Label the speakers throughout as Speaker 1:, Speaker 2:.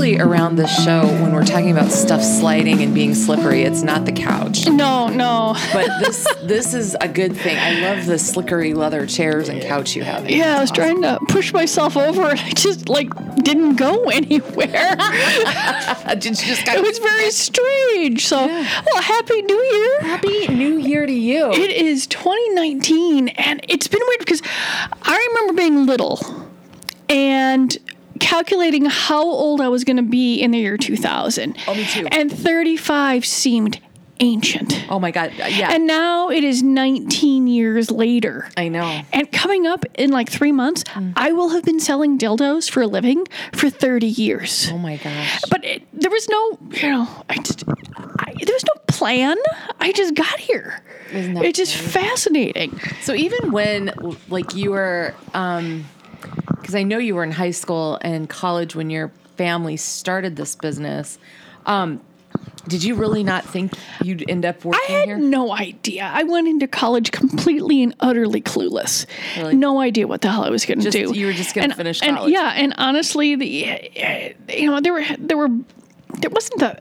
Speaker 1: Usually around this show, when we're talking about stuff sliding and being slippery, it's not the couch.
Speaker 2: No, no.
Speaker 1: But this this is a good thing. I love the slickery leather chairs and couch you have.
Speaker 2: Yeah, I was trying to push myself over and I just like didn't go anywhere.
Speaker 1: You just got
Speaker 2: it was very strange. So, well, happy New Year.
Speaker 1: Happy New Year to you.
Speaker 2: It is 2019 and it's been weird because I remember being little and calculating how old I was going to be in the year 2000.
Speaker 1: Oh, me too.
Speaker 2: And 35 seemed ancient.
Speaker 1: Oh my god, yeah.
Speaker 2: And now it is 19 years later.
Speaker 1: I know.
Speaker 2: And coming up in like three months,
Speaker 1: Mm.
Speaker 2: I will have been selling dildos for a living for 30 years.
Speaker 1: Oh my gosh.
Speaker 2: But it, there was no, you know, I just, I, there was no plan. I just got here.
Speaker 1: Isn't that
Speaker 2: It's just fascinating.
Speaker 1: So even when like you were um because I know you were in high school and college when your family started this business. Um did you really not think you'd end up working here?
Speaker 2: I had
Speaker 1: here?
Speaker 2: no idea. I went into college completely and utterly clueless.
Speaker 1: Really?
Speaker 2: No idea what the hell I was going to do.
Speaker 1: you were just gonna
Speaker 2: And-
Speaker 1: finish
Speaker 2: and
Speaker 1: college.
Speaker 2: yeah, and honestly, the you know there were there were there wasn't the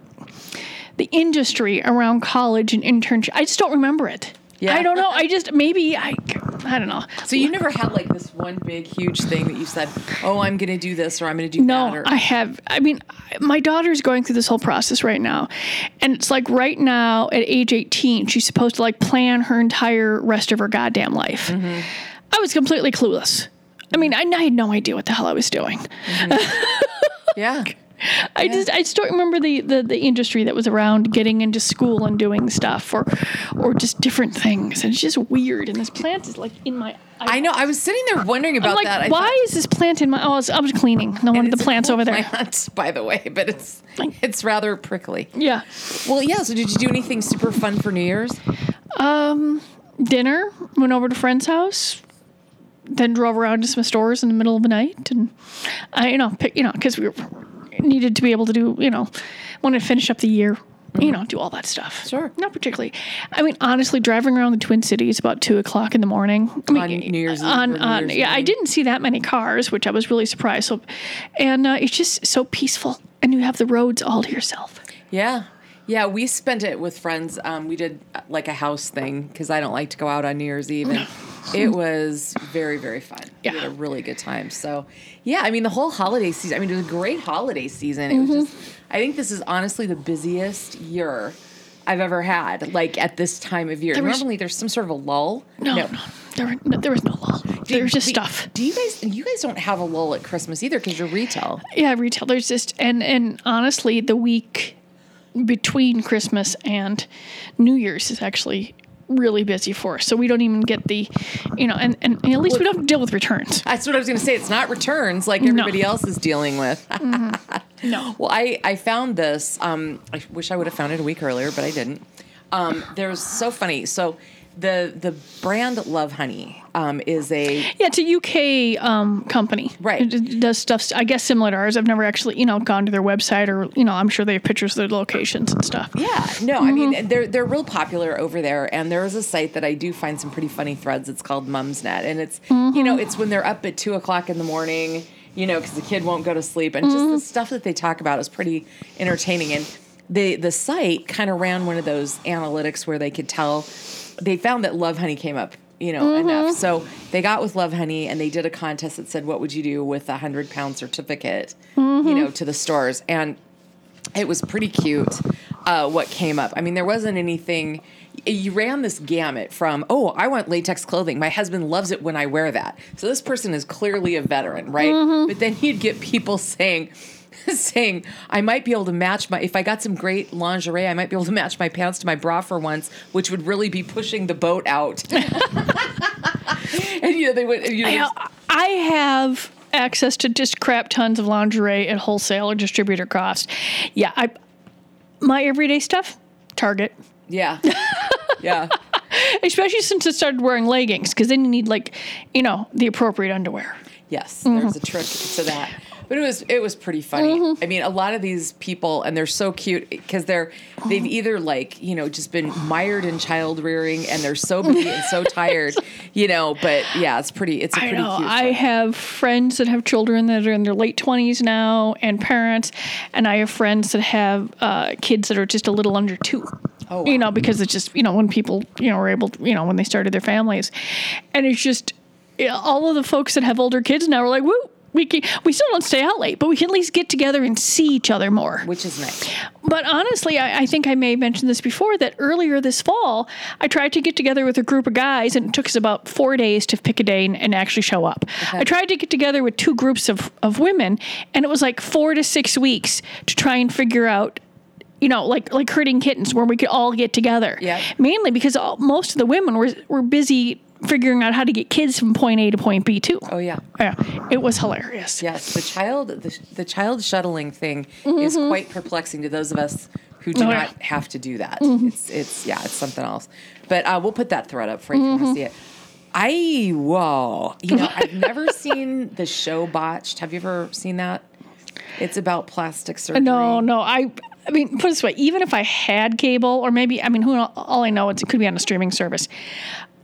Speaker 2: the industry around college and internship. I just don't remember it.
Speaker 1: Yeah.
Speaker 2: I don't know. I just maybe I I don't know.
Speaker 1: So you never had like this one big huge thing that you said, "Oh, I'm going to do this or I'm going to do
Speaker 2: No,
Speaker 1: that." Or,
Speaker 2: I have. I mean, my daughter's going through this whole process right now. And it's like right now at age 18, she's supposed to like plan her entire rest of her goddamn life.
Speaker 1: Mm-hmm.
Speaker 2: I was completely clueless. I mean, I, I had no idea what the hell I was doing.
Speaker 1: yeah.
Speaker 2: I just I just don't remember the, the, the industry that was around getting into school and doing stuff or or just different things. And it's just weird. And this plant is like in my
Speaker 1: I know. I was sitting there wondering about
Speaker 2: like,
Speaker 1: that. I
Speaker 2: why
Speaker 1: thought-
Speaker 2: is this plant in my? Oh, I was, I was cleaning. No one of the plants over there.
Speaker 1: Plant, by the way, but it's it's rather prickly.
Speaker 2: Yeah.
Speaker 1: Well, yeah. So did you do anything super fun for New Year's?
Speaker 2: Um, dinner. Went over to friend's house. Then drove around to some stores in the middle of the night, and I, you know, pick, you know, because we were, needed to be able to do, you know, wanted to finish up the year, you know, do all that stuff.
Speaker 1: Sure.
Speaker 2: Not particularly. I mean, honestly, driving around the Twin Cities about two o'clock in the morning. I mean,
Speaker 1: On New Year's Eve
Speaker 2: On,
Speaker 1: New
Speaker 2: on,
Speaker 1: Year's
Speaker 2: yeah, I didn't see that many cars, which I was really surprised. So, and uh, it's just so peaceful, and you have the roads all to yourself.
Speaker 1: Yeah. Yeah, we spent it with friends. Um, we did uh, like a house thing because I don't like to go out on New Year's Eve. And it was very, very fun. We had a really good time. So, yeah, I mean, the whole holiday season, I mean, it was a great holiday season. It was mm-hmm. just, I think this is honestly the busiest year I've ever had, like at this time of year.
Speaker 2: There was-
Speaker 1: Normally there's some sort of a lull.
Speaker 2: No, no, there, were, no, there was no lull. There was just
Speaker 1: do,
Speaker 2: stuff.
Speaker 1: Do you guys, you guys don't have a lull at Christmas either because you're retail.
Speaker 2: Yeah, retail. There's just and and honestly, the week between Christmas and New Year's is actually really busy for us. So we don't even get the, you know, and and, and at least we don't deal with returns.
Speaker 1: That's what I was going to say. It's not returns like everybody else is dealing with.
Speaker 2: No.
Speaker 1: Well, I, I found this. Um, I wish I would have found it a week earlier, but I didn't. Um, there's so funny. So the the brand Love Honey um, is a
Speaker 2: Yeah, it's a UK um, company.
Speaker 1: Right.
Speaker 2: It, does stuff, I guess, similar to ours. I've never actually, you know, gone to their website or, you know, I'm sure they have pictures of their locations and stuff.
Speaker 1: yeah no I mean they're they're real popular over there and there is a site that I do find some pretty funny threads. It's called Mumsnet and it's you know it's when they're up at two o'clock in the morning you know because the kid won't go to sleep and just the stuff that they talk about is pretty entertaining and the the site kind of ran one of those analytics where they could tell they found that Love Honey came up, you know, mm-hmm. enough. So they got with Love Honey and they did a contest that said, "What would you do with a hundred pound certificate?" You mm-hmm. know, to the stores, and it was pretty cute. Uh, what came up? I mean, there wasn't anything. You ran this gamut from, "Oh, I want latex clothing. My husband loves it when I wear that." So this person is clearly a veteran, right? Mm-hmm. But then you'd get people saying saying I might be able to match my if I got some great lingerie, I might be able to match my pants to my bra for once, which would really be pushing the boat out. and you know they would. You know,
Speaker 2: I, I have access to just crap tons of lingerie at wholesale or distributor cost. Yeah, I my everyday stuff, Target.
Speaker 1: Yeah. yeah.
Speaker 2: Especially since I started wearing leggings, because then you need like, you know, the appropriate underwear.
Speaker 1: Yes,
Speaker 2: Mm-hmm.
Speaker 1: there's a trick to that. But it was it was pretty funny.
Speaker 2: Mm-hmm.
Speaker 1: I mean, a lot of these people, and they're so cute because they're they've either like you know just been mired in child rearing, and they're so busy and so tired, you know. But yeah, it's pretty. It's a
Speaker 2: I
Speaker 1: pretty
Speaker 2: know.
Speaker 1: cute.
Speaker 2: I have friends that have children that are in their late twenties now, and parents, and I have friends that have uh, kids that are just a little under two.
Speaker 1: Oh,
Speaker 2: You know, because it's just you know when people you know are able to, you know when they started their families, and it's just all of the folks that have older kids now are like, woo. We, can, we still don't stay out late, but we can at least get together and see each other more.
Speaker 1: which is nice.
Speaker 2: But honestly, I, I think I may have mentioned this before that earlier this fall, I tried to get together with a group of guys, and it took us about four days to pick a day and, and actually show up. I tried to get together with two groups of, of women, and it was like four to six weeks to try and figure out. You know, like like herding kittens, where we could all get together.
Speaker 1: Yeah.
Speaker 2: Mainly because all, most of the women were were busy figuring out how to get kids from point A to point B too.
Speaker 1: Oh yeah.
Speaker 2: Yeah, it was hilarious.
Speaker 1: Yes, the child the, the child shuttling thing is quite perplexing to those of us who do
Speaker 2: Mm-hmm. Oh, yeah.
Speaker 1: not have to do that. It's it's yeah, it's something else. But uh, we'll put that thread up for you
Speaker 2: Mm-hmm.
Speaker 1: to see it. I whoa, you know, I've never seen the show Botched. Have you ever seen that? It's about plastic surgery.
Speaker 2: No, no. I I mean, put it this way: even if I had cable, or maybe I mean, who? All I know is it could be on a streaming service.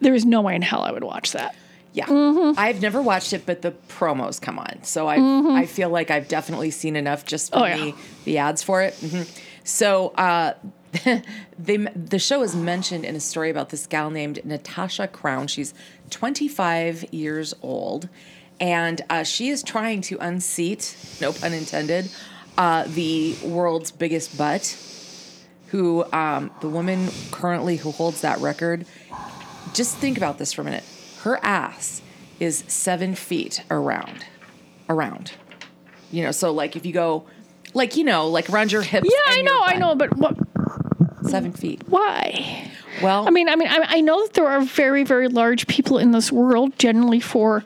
Speaker 2: There is no way in hell I would watch that.
Speaker 1: Yeah,
Speaker 2: Mm-hmm.
Speaker 1: I've never watched it, but the promos come on, so I I feel like I've definitely seen enough just for
Speaker 2: Oh, yeah.
Speaker 1: the the ads for it. Mhm. So uh, they the show is mentioned in a story about this gal named Natasha Crown. She's 25 years old, and uh, she is trying to unseat, no pun intended, uh, the world's biggest butt. Who um, the woman currently who holds that record just think about this for a minute. Her ass is seven feet around, around. You know, so like if you go, like you know, like around your hips.
Speaker 2: Yeah, I know, I know, but what?
Speaker 1: Seven feet.
Speaker 2: Why?
Speaker 1: Well,
Speaker 2: I mean, I mean, I, I know that there are very, very large people in this world, generally for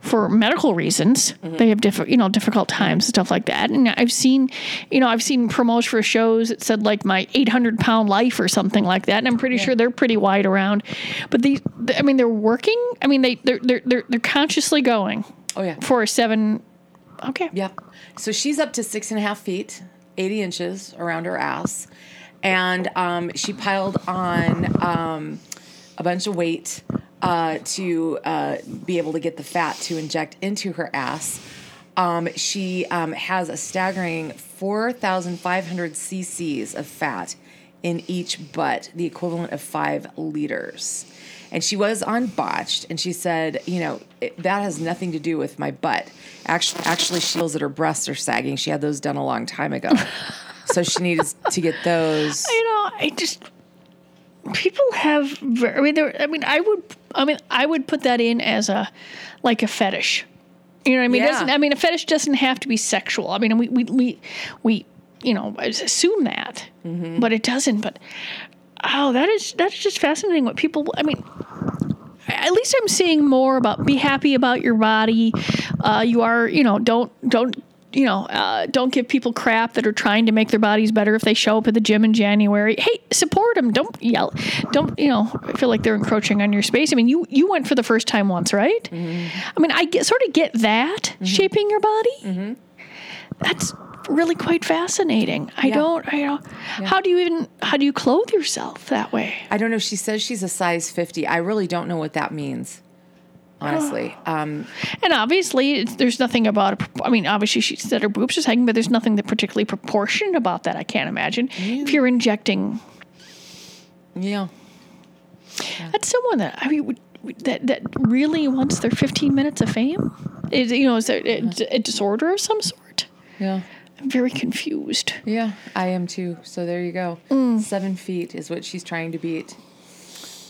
Speaker 2: for medical reasons.
Speaker 1: Mm-hmm.
Speaker 2: They have different, you know, difficult times and stuff like that. And I've seen, you know, I've seen promos for shows that said like my 800 pound life or something like that. And I'm pretty sure they're pretty wide around. But these, I mean, they're working. I mean, they they're they're they're, they're consciously going
Speaker 1: oh yeah,
Speaker 2: for a seven. Okay.
Speaker 1: yeah. So she's up to six and a half feet, eighty inches around her ass, and um, she piled on um, a bunch of weight uh, to uh, be able to get the fat to inject into her ass. Um, she um, has a staggering 4,500 cc's of fat in each butt, the equivalent of five liters. And she was on botched, and she said, you know, it, that has nothing to do with my butt. Actually, actually, she feels that her breasts are sagging. She had those done a long time ago, so she needed to get those.
Speaker 2: you know, I just people have. I mean, there. I mean, I would. I mean, I would put that in as a like a fetish. You know what I mean?
Speaker 1: Yeah.
Speaker 2: Doesn't I mean a fetish doesn't have to be sexual. I mean, we we we, we you know assume that, but it doesn't. But oh, that is that is just fascinating. What people. I mean. At least I'm seeing more about be happy about your body. Uh, you are, you know, don't don't you know, uh, don't give people crap that are trying to make their bodies better if they show up at the gym in January. Hey, support them. Don't yell. Don't you know? I feel like they're encroaching on your space. I mean, you you went for the first time once, right? Mm-hmm. I mean, I get, sort of get that mm-hmm. shaping your body. Mm-hmm. That's really quite fascinating. I
Speaker 1: Yeah.
Speaker 2: don't. I don't. How do you even? How do you clothe yourself that way?
Speaker 1: I don't know. She says she's a size 50. I really don't know what that means, honestly. Um,
Speaker 2: And obviously, it's, there's nothing about. A, I mean, obviously, she said her boobs are sagging, but there's nothing that particularly proportioned about that. I can't imagine if you're injecting.
Speaker 1: yeah.
Speaker 2: That's someone that I mean that that really wants their 15 minutes of fame. Is you know is there a, a disorder of some sort?
Speaker 1: Yeah.
Speaker 2: I'm very confused.
Speaker 1: Yeah, I am too. So there you go.
Speaker 2: Mm.
Speaker 1: Seven feet is what she's trying to beat.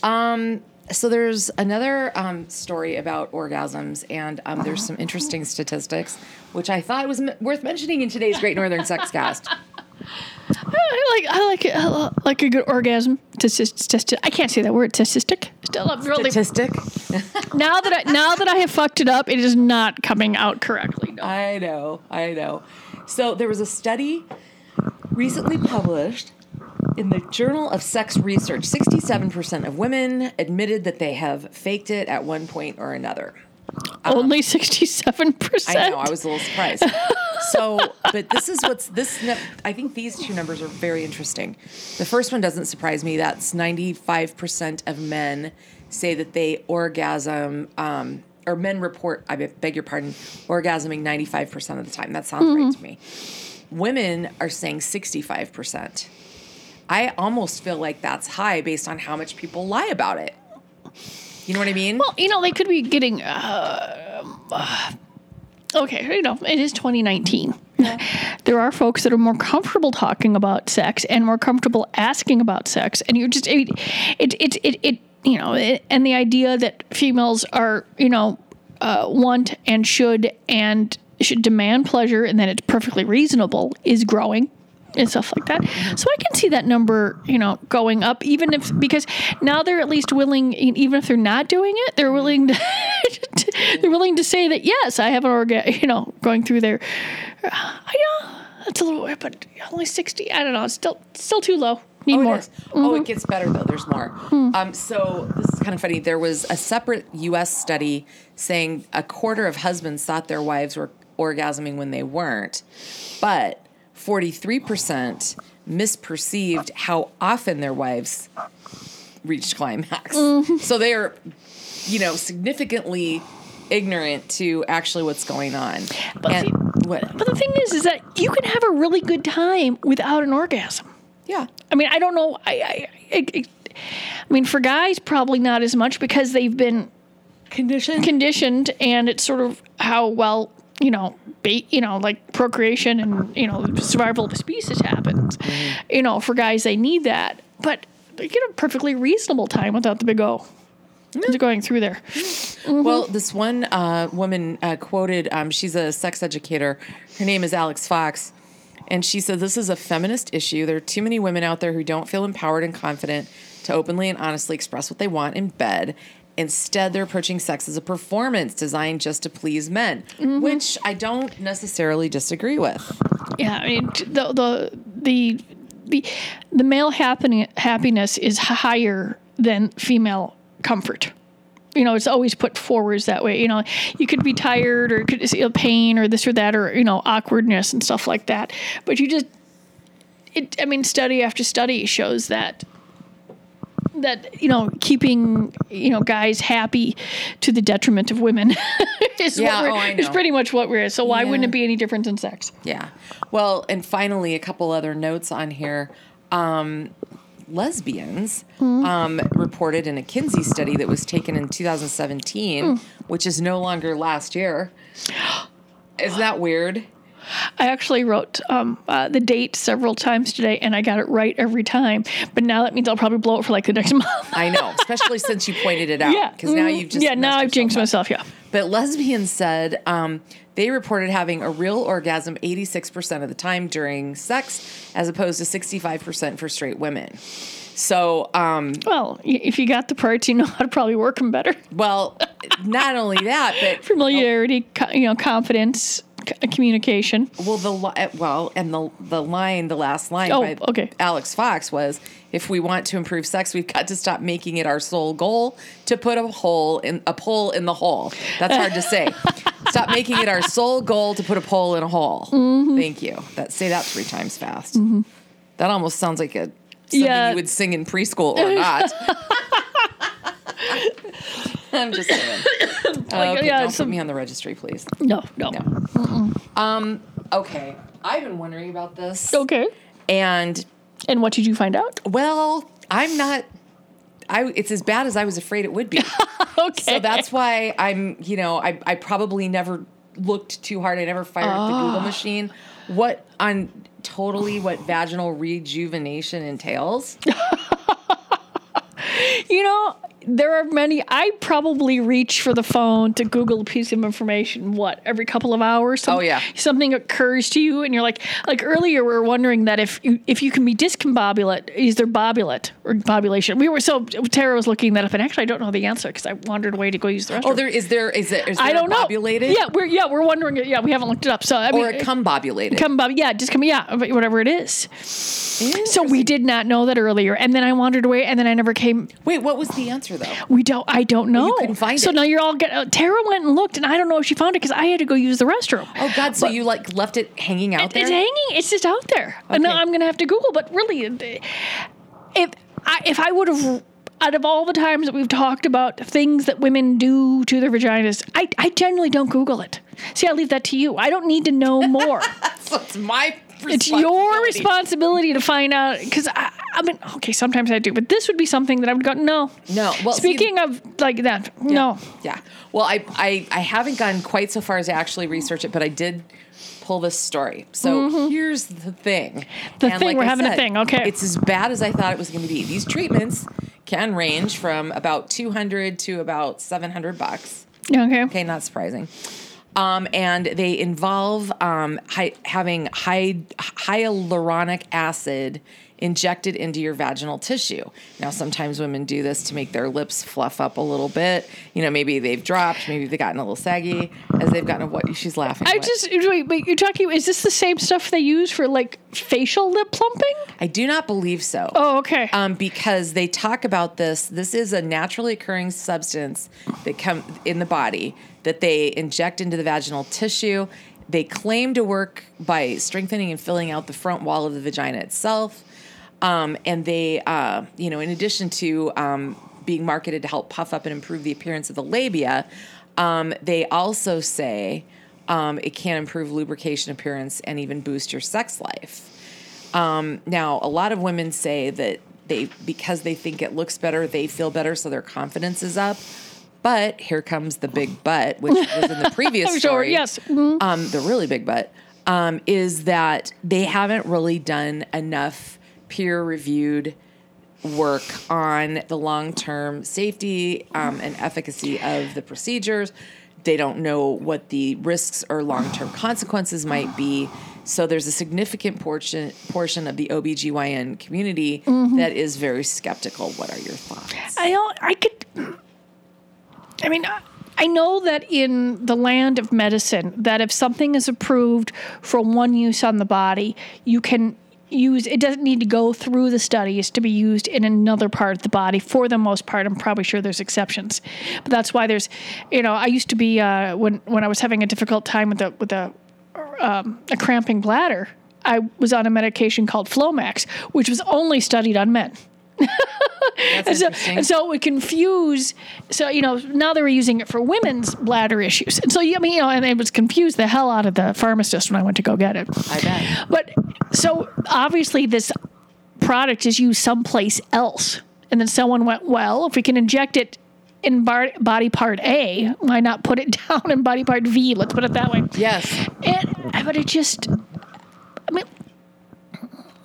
Speaker 1: Um, so there's another um, story about orgasms, and um, there's some interesting statistics, which I thought was m- worth mentioning in today's Great Northern Sex Cast.
Speaker 2: I like I like it, I like a good orgasm. Statistic. I can't say that word. Statistic. Still up really.
Speaker 1: Statistic.
Speaker 2: Now that I now that I have fucked it up, it is not coming out correctly. No.
Speaker 1: I know, I know. So there was a study recently published in the Journal of Sex Research. 67% of women admitted that they have faked it at one point or another.
Speaker 2: Only 67%.
Speaker 1: I know, I was a little surprised. so, but this is what's this. I think these two numbers are very interesting. The first one doesn't surprise me. That's 95% of men say that they orgasm, um, or men report, I beg your pardon, orgasming 95% of the time. That sounds right to me. Women are saying 65%. I almost feel like that's high based on how much people lie about it. You know what I mean?
Speaker 2: Well, you know, they could be getting. Uh, uh, okay, you know, it is 2019. There are folks that are more comfortable talking about sex and more comfortable asking about sex, and you're just it, it, it, it, it you know, it, and the idea that females are, you know, uh, want and should and should demand pleasure, and that it's perfectly reasonable, is growing and stuff like that. Mm-hmm. So I can see that number, you know, going up, even if because now they're at least willing, even if they're not doing it, they're willing to, they're willing to say that yes, I have an organ, you know, going through there. Uh, I know that's a little, but only sixty. I don't know. It's still still too low. Need
Speaker 1: Oh, it
Speaker 2: more.
Speaker 1: is. Oh, it mm-hmm. gets better though. There's more. Hmm. Um, so this is kind of funny. There was a separate U.S. study saying a quarter of husbands thought their wives were orgasming when they weren't, but 43% misperceived how often their wives reached climax. Mm-hmm. So they are, you know, significantly ignorant to actually what's going on.
Speaker 2: But
Speaker 1: and what?
Speaker 2: But the thing is, is that you can have a really good time without an orgasm.
Speaker 1: Yeah.
Speaker 2: I mean, I don't know. I, I, I, I mean, for guys, probably not as much because they've been
Speaker 1: conditioned,
Speaker 2: conditioned, and it's sort of how well you know, bait, you know, like procreation and you know, survival of the species happens. You know, for guys, they need that, but they get a perfectly reasonable time without the big O. They're going through there.
Speaker 1: Well, this one uh, woman uh, quoted, um, she's a sex educator. Her name is Alix Fox. And she said, This is a feminist issue. There are too many women out there who don't feel empowered and confident to openly and honestly express what they want in bed. Instead, they're approaching sex as a performance designed just to please men, mm-hmm. which I don't necessarily disagree with.
Speaker 2: Yeah, I mean, the the the the, the male happiness happiness is higher than female comfort. You know, it's always put forward that way. You know, you could be tired or could feel pain or this or that or you know awkwardness and stuff like that. But you just, it. I mean, study after study shows that that you know keeping you know guys happy to the detriment of women is
Speaker 1: Yeah, oh, I
Speaker 2: is pretty much what we're. So why wouldn't it be any different in sex?
Speaker 1: Yeah. Well, and finally, a couple other notes on here. Um, lesbians um, reported in a Kinsey study that was taken in 2017, which is no longer last year. Isn't that weird?
Speaker 2: I actually wrote um, uh, the date several times today, and I got it right every time. But now that means I'll probably blow it for like the next month.
Speaker 1: I know, especially since you pointed it out.
Speaker 2: yeah,
Speaker 1: Because now
Speaker 2: Mhm.
Speaker 1: you've just
Speaker 2: yeah. Now I've jinxed
Speaker 1: yourself
Speaker 2: myself. Yeah.
Speaker 1: But lesbians said um, they reported having a real orgasm 86% of the time during sex, as opposed to 65% for straight women. So, um,
Speaker 2: Well, if you got the parts, you know how to probably work them better.
Speaker 1: well, not only that, but
Speaker 2: Familiarity, you know, confidence, communication.
Speaker 1: Well, the li- well, and the the line, the last line
Speaker 2: Oh,
Speaker 1: by
Speaker 2: okay.
Speaker 1: Alix Fox was, "If we want to improve sex, we've got to stop making it our sole goal to put a hole in a pole in the hole." That's hard to say. Stop making it our sole goal to put a pole in a hole.
Speaker 2: Mm-hmm.
Speaker 1: Thank you. That say that three times fast. That almost sounds like a something
Speaker 2: Yeah.
Speaker 1: you would sing in preschool or not. I'm just saying. okay,
Speaker 2: yeah,
Speaker 1: don't put me on the registry, please.
Speaker 2: No, no.
Speaker 1: No. Um, okay. I've been wondering about this.
Speaker 2: Okay.
Speaker 1: And
Speaker 2: And what did you find out?
Speaker 1: well, I'm not I it's as bad as I was afraid it would be.
Speaker 2: Okay.
Speaker 1: so that's why I'm, you know, I I probably never looked too hard. I never fired up the
Speaker 2: Ah.
Speaker 1: Google machine. What on totally what vaginal rejuvenation entails?
Speaker 2: You know, there are many. I probably reach for the phone to Google a piece of information. What every couple of hours? Some-
Speaker 1: Oh, yeah.
Speaker 2: something occurs to you, and you're like, like earlier we were wondering that if you, if you can be discombobulate, is there bobulate or bobulation? We were so Tara was looking that up, and actually I don't know the answer because I wandered away to go use the oh, restroom.
Speaker 1: Oh, there is there is there is there
Speaker 2: I don't know.
Speaker 1: bobulated?
Speaker 2: Yeah, we're yeah we're wondering. Yeah, we haven't looked it up. So I mean,
Speaker 1: or a cumbobulated.
Speaker 2: come bob yeah just come yeah whatever it is so we did not know that earlier and then i wandered away and then i never came
Speaker 1: Wait, what was the answer though?
Speaker 2: we don't i don't know
Speaker 1: couldn't find
Speaker 2: so
Speaker 1: it.
Speaker 2: now you're all get uh, tara went and looked and i don't know if she found it because i had to go use the restroom
Speaker 1: Oh God! So
Speaker 2: But-
Speaker 1: you like left it hanging out there?
Speaker 2: it's hanging it's just out there and now i'm gonna have to google but really if i if i would have out of all the times that we've talked about things that women do to their vaginas, I, I generally don't Google it. See, I leave that to you. I don't need to know more.
Speaker 1: So it's my.
Speaker 2: it's your responsibility to find out because I, I mean okay sometimes i do but this would be something that i would go no
Speaker 1: No, well, see-
Speaker 2: speaking of like that no
Speaker 1: Yeah. Well, I, I I haven't gone quite so far as to actually research it, but I did pull this story. So here's the thing.
Speaker 2: Mm-hmm. The thing, we're
Speaker 1: I
Speaker 2: having a thing, okay.
Speaker 1: It's as bad as I thought it was going to be. These treatments can range from about 200 to about 700 bucks.
Speaker 2: okay
Speaker 1: Okay, not surprising. Um, and they involve um, having hy- hyaluronic acid injected into your vaginal tissue. Now, sometimes women do this to make their lips fluff up a little bit. You know, maybe they've dropped, maybe they've gotten a little saggy as they've gotten. What she's laughing.
Speaker 2: i
Speaker 1: What?
Speaker 2: just wait but you're talking is this the same stuff they use for like facial lip plumping
Speaker 1: I do not believe so.
Speaker 2: oh okay
Speaker 1: um, because they talk about this. This is a naturally occurring substance that come in the body that they inject into the vaginal tissue. They claim to work by strengthening and filling out the front wall of the vagina itself. Um, and they, uh, you know, in addition to um, being marketed to help puff up and improve the appearance of the labia, um, they also say um, it can improve lubrication appearance and even boost your sex life. Um, now, a lot of women say that they because they think it looks better, they feel better, so their confidence is up. But here comes the big but, which was in the previous
Speaker 2: Sure,
Speaker 1: story.
Speaker 2: yes. Mhm.
Speaker 1: Um, the really big but um, is that they haven't really done enough peer-reviewed work on the long-term safety um, and efficacy of the procedures. They don't know what the risks or long-term consequences might be. So there's a significant portion portion of the OBGYN community that is very skeptical. What are your thoughts?
Speaker 2: I don't. I could. I mean, I- I know that in the land of medicine, that if something is approved for one use on the body, you can use. It doesn't need to go through the studies to be used in another part of the body. For the most part, I'm probably sure there's exceptions, but that's why there's. You know, I used to be uh, when when I was having a difficult time with a with a um, a cramping bladder. I was on a medication called Flomax, which was only studied on men. And so, and so it would confuse. So you know, now they were using it for women's bladder issues, and so I mean, you know, and it was confused the hell out of the pharmacist when I went to go get it.
Speaker 1: I bet.
Speaker 2: But so obviously, this product is used someplace else, and then someone went, "Well, if we can inject it." In bar- body part A, why not put it down in body part V? Let's put it that way.
Speaker 1: Yes.
Speaker 2: And, but it just, I mean,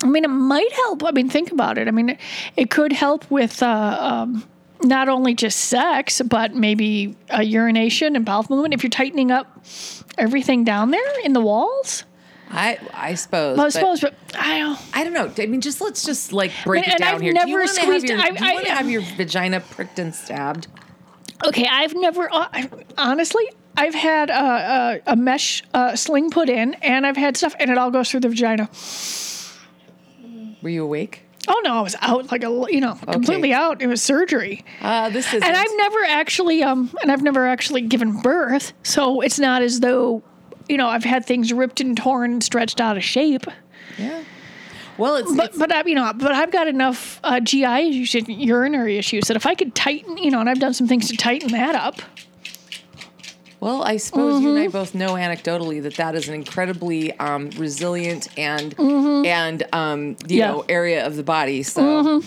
Speaker 2: I mean, it might help. I mean, think about it. I mean, it, it could help with uh, um, not only just sex, but maybe uh, urination and bowel movement if you're tightening up everything down there in the walls.
Speaker 1: I I suppose.
Speaker 2: Well, I suppose, but I don't.
Speaker 1: I don't know. I mean, just let's just like break it down
Speaker 2: I've
Speaker 1: here. do you
Speaker 2: never
Speaker 1: want to have your,
Speaker 2: I-
Speaker 1: do you
Speaker 2: I-
Speaker 1: want to have your vagina pricked and stabbed?
Speaker 2: Okay, I've never, uh, honestly, I've had a, a, a mesh uh, sling put in, and I've had stuff, and it all goes through the vagina.
Speaker 1: Were you awake?
Speaker 2: Oh no, I was out like a you know completely out. It was surgery,
Speaker 1: Uh, this is.
Speaker 2: and I've never actually um and I've never actually given birth, so it's not as though you know I've had things ripped and torn and stretched out of shape.
Speaker 1: Yeah. Well, it's,
Speaker 2: But
Speaker 1: it's
Speaker 2: but I you know but I've got enough uh, GI issues, urinary issues that if I could tighten you know and I've done some things to tighten that up.
Speaker 1: Well. I suppose you and
Speaker 2: Mm-hmm.
Speaker 1: I both know anecdotally that that is an incredibly um, resilient and and um, you
Speaker 2: Mm-hmm. Yeah. Mm-hmm.
Speaker 1: know area of the body. So,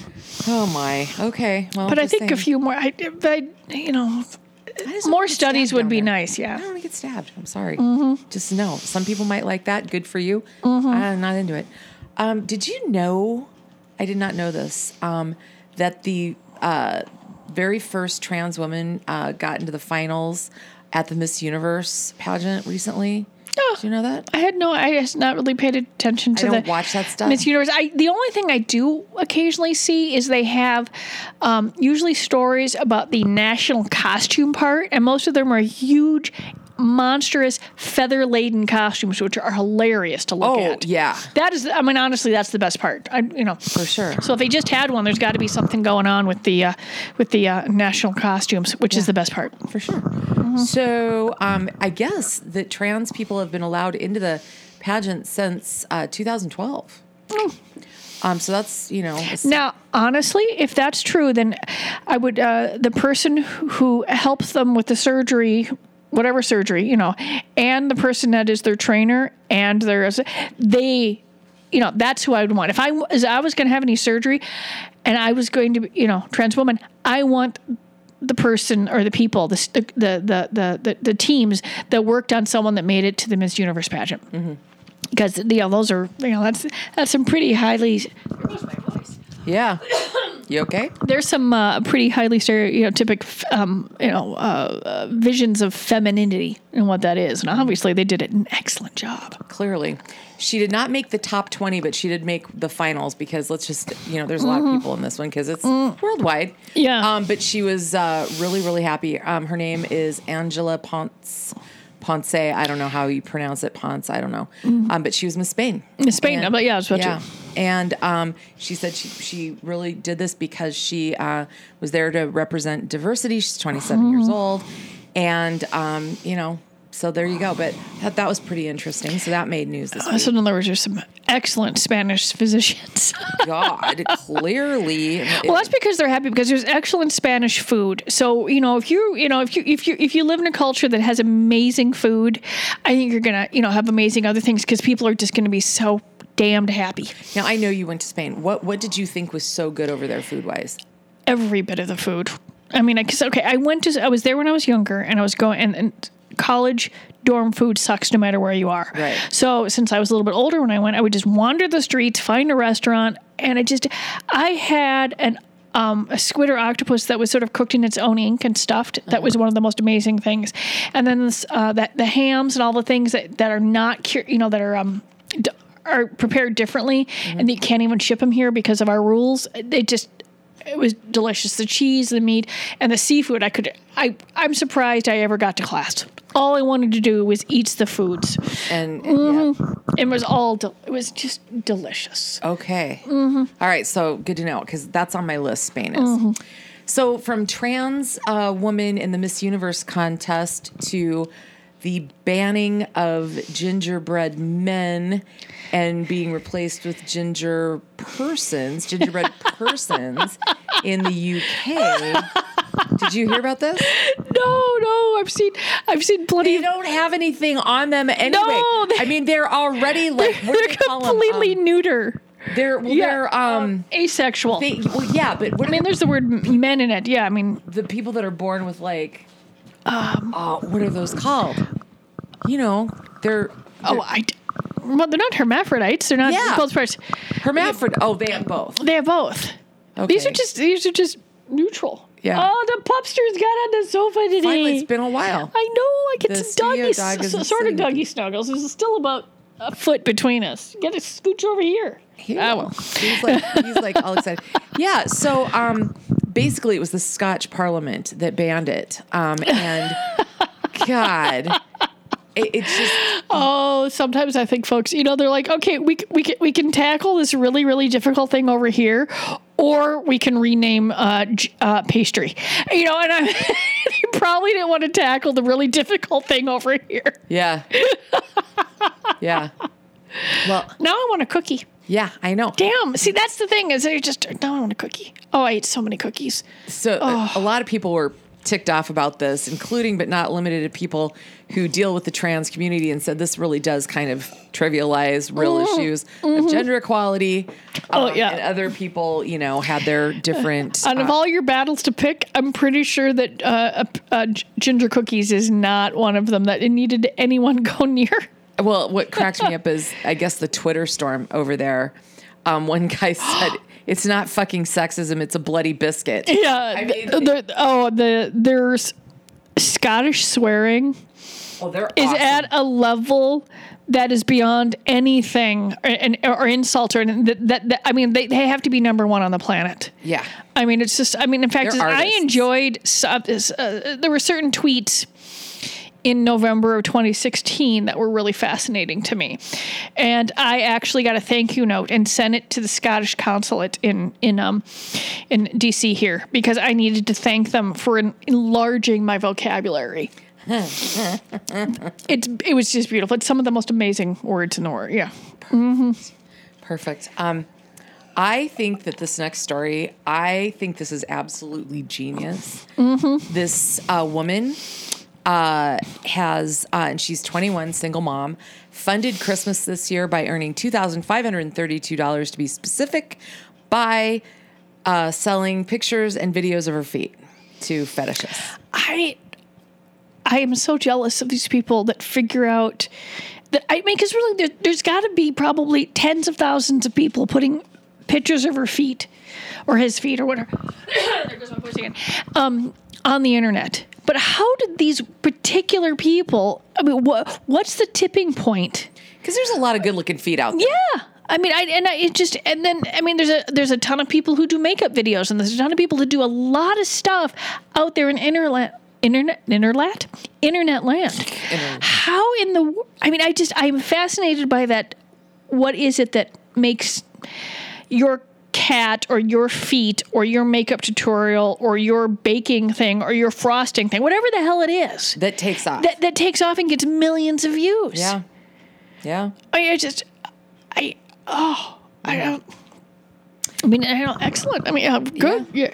Speaker 1: oh my. Okay. Well,
Speaker 2: But I think a few more. I, I you know more studies would be
Speaker 1: there.
Speaker 2: nice. Yeah.
Speaker 1: I don't want to get stabbed. I'm sorry.
Speaker 2: Mm-hmm.
Speaker 1: Just know some people might like that. Good for you. I'm not into it. Um, did you know? I did not know this. Um, that the uh, very first trans woman uh, got into the finals at the Miss Universe pageant recently.
Speaker 2: Oh.
Speaker 1: Do you know that?
Speaker 2: I had no, I just not really paid attention to
Speaker 1: I don't
Speaker 2: the
Speaker 1: watch that stuff.
Speaker 2: Miss Universe. I the only thing I do occasionally see is they have um, usually stories about the national costume part, and most of them are huge, monstrous feather laden costumes, which are hilarious to look
Speaker 1: Oh,
Speaker 2: at.
Speaker 1: yeah.
Speaker 2: that is. I mean, honestly, that's the best part. I, you know, for
Speaker 1: sure.
Speaker 2: So if they just had one, there's got to be something going on with the uh, with the uh, national costumes, which is the best part.
Speaker 1: For sure. So um, I guess that trans people have been allowed into the pageant since uh, 2012. Um, so that's you know
Speaker 2: Now, honestly, if that's true, then I would uh, the person who helps them with the surgery, whatever surgery, you know, and the person that is their trainer and their they, you know, that's who I would want. If I as I was going to have any surgery, and I was going to, be, you know, trans woman, I want the person or the people, the the the the the, the teams that worked on someone that made it to the Miss Universe pageant. Mm-hmm. Because you know those are you know that's that's some pretty highly
Speaker 1: yeah. You okay?
Speaker 2: there's some uh, pretty highly stereotypic, um, you know, uh, uh, visions of femininity and what that is, and obviously they did an excellent job.
Speaker 1: Clearly, she did not make the top 20, but she did make the finals because let's just you know there's a lot of people in this one because it's worldwide.
Speaker 2: Yeah.
Speaker 1: Um, but she was uh, really really happy. Um, her name is Angela Ponce. Ponce, I don't know how you pronounce it, Ponce, I don't know. Um, but she was Miss Spain.
Speaker 2: Miss Spain,
Speaker 1: And-
Speaker 2: but yeah, I was about to-
Speaker 1: yeah. And um, she said she, she really did this because she uh, was there to represent diversity. She's 27
Speaker 2: Mm-hmm.
Speaker 1: years old. And, um, you know, so there you go. But that, that was pretty interesting. So that made news this uh, week.
Speaker 2: So in other words, there's some excellent Spanish physicians.
Speaker 1: God, clearly.
Speaker 2: well, that's because they're happy because there's excellent Spanish food. So you know, if you you know if you if you if you live in a culture that has amazing food, I think you're gonna you know have amazing other things because people are just gonna be so damned happy.
Speaker 1: now, I know you went to Spain. What, what did you think was so good over there food wise?
Speaker 2: every bit of the food. I mean, I because okay, I went to I was there when I was younger, and I was going and, and college dorm food sucks no matter where you are.
Speaker 1: Right.
Speaker 2: So since I was a little bit older when I went, I would just wander the streets, find a restaurant, and I just I had an um, a squid or octopus that was sort of cooked in its own ink and stuffed. That was one of the most amazing things. And then this, uh, that the hams and all the things that, that are not, you know, that are um, d- are prepared differently, and you can't even ship them here because of our rules. They just it was delicious. The cheese, the meat, and the seafood. I could. I. I'm surprised I ever got to class. All I wanted to do was eat the foods.
Speaker 1: And
Speaker 2: Mm-hmm.
Speaker 1: yeah.
Speaker 2: It was all. Del- it was just delicious.
Speaker 1: Okay.
Speaker 2: Mm-hmm.
Speaker 1: All right. So good to know because that's on my list. Spain is. So from trans uh, woman in the Miss Universe contest to the banning of gingerbread men and being replaced with ginger persons, gingerbread persons in the UK. Did you hear about this?
Speaker 2: No, no. I've seen. I've seen plenty.
Speaker 1: They don't have anything on them anyway.
Speaker 2: No, they-
Speaker 1: I mean, they're already like
Speaker 2: They're
Speaker 1: they call 'em?
Speaker 2: completely
Speaker 1: Um,
Speaker 2: neuter.
Speaker 1: they're well,
Speaker 2: Yeah,
Speaker 1: they're um.
Speaker 2: asexual.
Speaker 1: They, well, yeah, but
Speaker 2: I mean, there's the word men in it. Yeah, I mean,
Speaker 1: the people that are born with like, um, oh, what are those called? You know, they're
Speaker 2: oh, I. d- Well, they're not hermaphrodites. They're not
Speaker 1: Yeah.
Speaker 2: both parts.
Speaker 1: hermaphrodite. Oh, they have both.
Speaker 2: They have both. These are just. These are just neutral.
Speaker 1: Yeah.
Speaker 2: Oh, the pupsters got on the sofa today.
Speaker 1: Finally, it's been a while.
Speaker 2: I know. I get
Speaker 1: The
Speaker 2: some doggy,
Speaker 1: dog
Speaker 2: s- sort of doggy snuggles. There's still about a foot between us. Get to scooch over here.
Speaker 1: He
Speaker 2: Ah,
Speaker 1: will.
Speaker 2: well.
Speaker 1: He's like he's like all excited. Yeah. So um, basically, it was the Scotch Parliament that banned it. Um, and God, it, it's just
Speaker 2: Oh, sometimes I think folks, you know, they're like, okay, we we can, we can tackle this really really difficult thing over here, or we can rename uh, uh, pastry. You know, and I they probably didn't want to tackle the really difficult thing over here.
Speaker 1: yeah, yeah. Well,
Speaker 2: Now I want a cookie.
Speaker 1: yeah, I know.
Speaker 2: Damn. See, that's the thing is I just now I want a cookie. Oh, I ate so many cookies.
Speaker 1: So a- a lot of people were ticked off about this, including but not limited to people who deal with the trans community, and said this really does kind of trivialize real issues of gender equality.
Speaker 2: Oh,
Speaker 1: um,
Speaker 2: yeah.
Speaker 1: and other people, you know, had their different.
Speaker 2: Out of
Speaker 1: uh,
Speaker 2: all your battles to pick, I'm pretty sure that uh, uh, uh, ginger cookies is not one of them that it needed anyone go near.
Speaker 1: well, what cracks me up is I guess the Twitter storm over there. Um, one guy said it's not fucking sexism. It's a bloody biscuit.
Speaker 2: Yeah.
Speaker 1: I mean-
Speaker 2: th- there- oh, the there's Scottish swearing
Speaker 1: Oh, they're
Speaker 2: is
Speaker 1: awesome.
Speaker 2: at a level that is beyond anything or, and, or insult or that, that, that I mean they, they have to be number one on the planet.
Speaker 1: yeah.
Speaker 2: I mean, it's just. I mean, in fact, I enjoyed. Some, uh, there were certain tweets in November of 2016 that were really fascinating to me, and I actually got a thank you note and sent it to the Scottish consulate in in um in DC here because I needed to thank them for en- enlarging my vocabulary. it's it was just beautiful. It's some of the most amazing words in the world. Yeah.
Speaker 1: Perfect. Um, I think that this next story, I think this is absolutely genius. This uh, woman uh, has, uh, and she's 21, single mom, funded Christmas this year by earning $2,532 to be specific by uh, selling pictures and videos of her feet to fetishists.
Speaker 2: I I am so jealous of these people that figure out that I mean, because really, there, there's got to be probably tens of thousands of people putting pictures of her feet or his feet or whatever. there goes my voice again. Um, on the internet. But how did these particular people? I mean, what what's the tipping point?
Speaker 1: Because there's a lot of good looking feet out there.
Speaker 2: Yeah. I mean, I and I it just and then I mean, there's a there's a ton of people who do makeup videos, and there's a ton of people who do a lot of stuff out there in internet, internet, internet, internet land. How in the? I mean, I just I'm fascinated by that. What is it that makes your cat or your feet or your makeup tutorial or your baking thing or your frosting thing, whatever the hell it is,
Speaker 1: That takes off.
Speaker 2: that that takes off and gets millions of views?
Speaker 1: yeah. Yeah.
Speaker 2: I, I just, I, oh, I don't. I mean, I don't, excellent. I mean, uh, good. Yeah.